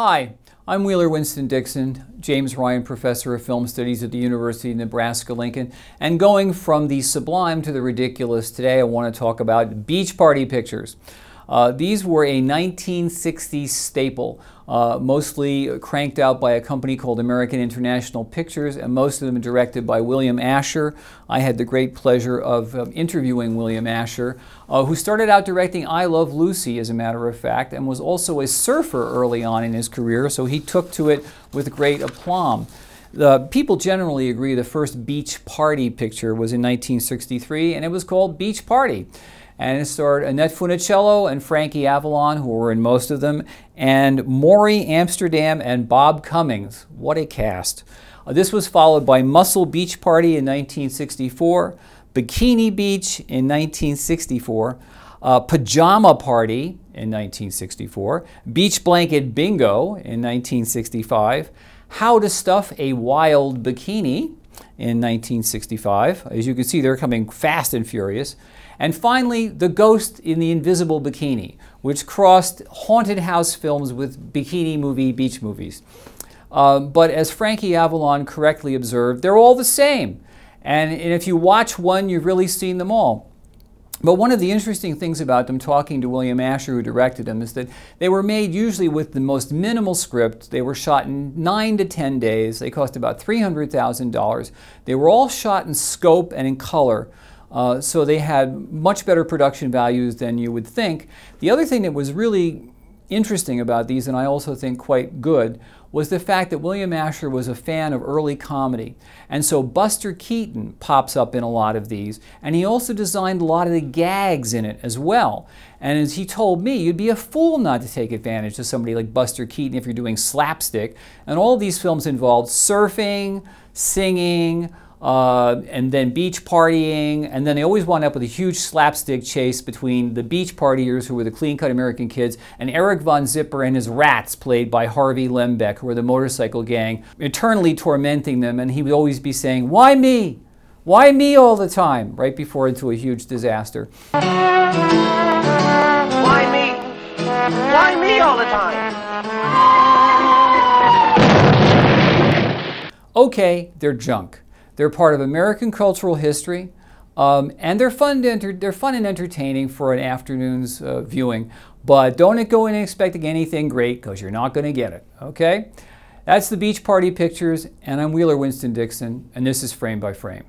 Hi, I'm Wheeler Winston Dixon, James Ryan Professor of Film Studies at the University of Nebraska Lincoln. And going from the sublime to the ridiculous, today I want to talk about beach party pictures. Uh, these were a 1960s staple, uh, mostly cranked out by a company called American International Pictures, and most of them directed by William Asher. I had the great pleasure of um, interviewing William Asher, uh, who started out directing I Love Lucy, as a matter of fact, and was also a surfer early on in his career, so he took to it with great aplomb. The people generally agree the first beach party picture was in 1963, and it was called Beach Party and it starred Annette Funicello and Frankie Avalon, who were in most of them, and Morey Amsterdam and Bob Cummings. What a cast! Uh, this was followed by Muscle Beach Party in 1964, Bikini Beach in 1964, uh, Pajama Party in 1964, Beach Blanket Bingo in 1965, How to Stuff a Wild Bikini in 1965. As you can see, they're coming fast and furious. And finally, The Ghost in the Invisible Bikini, which crossed haunted house films with bikini movie beach movies. Uh, but as Frankie Avalon correctly observed, they're all the same. And, and if you watch one, you've really seen them all. But one of the interesting things about them, talking to William Asher, who directed them, is that they were made usually with the most minimal script. They were shot in nine to ten days. They cost about $300,000. They were all shot in scope and in color. Uh, so they had much better production values than you would think. The other thing that was really interesting about these, and I also think quite good, was the fact that William Asher was a fan of early comedy. And so Buster Keaton pops up in a lot of these, and he also designed a lot of the gags in it as well. And as he told me, you'd be a fool not to take advantage of somebody like Buster Keaton if you're doing slapstick. And all these films involved surfing, singing, uh, and then beach partying, and then they always wound up with a huge slapstick chase between the beach partiers, who were the clean cut American kids, and Eric Von Zipper and his rats, played by Harvey Lembeck, who were the motorcycle gang, eternally tormenting them. And he would always be saying, Why me? Why me all the time? Right before into a huge disaster. Why me? Why me all the time? Okay, they're junk. They're part of American cultural history, um, and they're fun, enter- they're fun and entertaining for an afternoon's uh, viewing. But don't go in expecting anything great because you're not going to get it, okay? That's the Beach Party Pictures, and I'm Wheeler Winston Dixon, and this is Frame by Frame.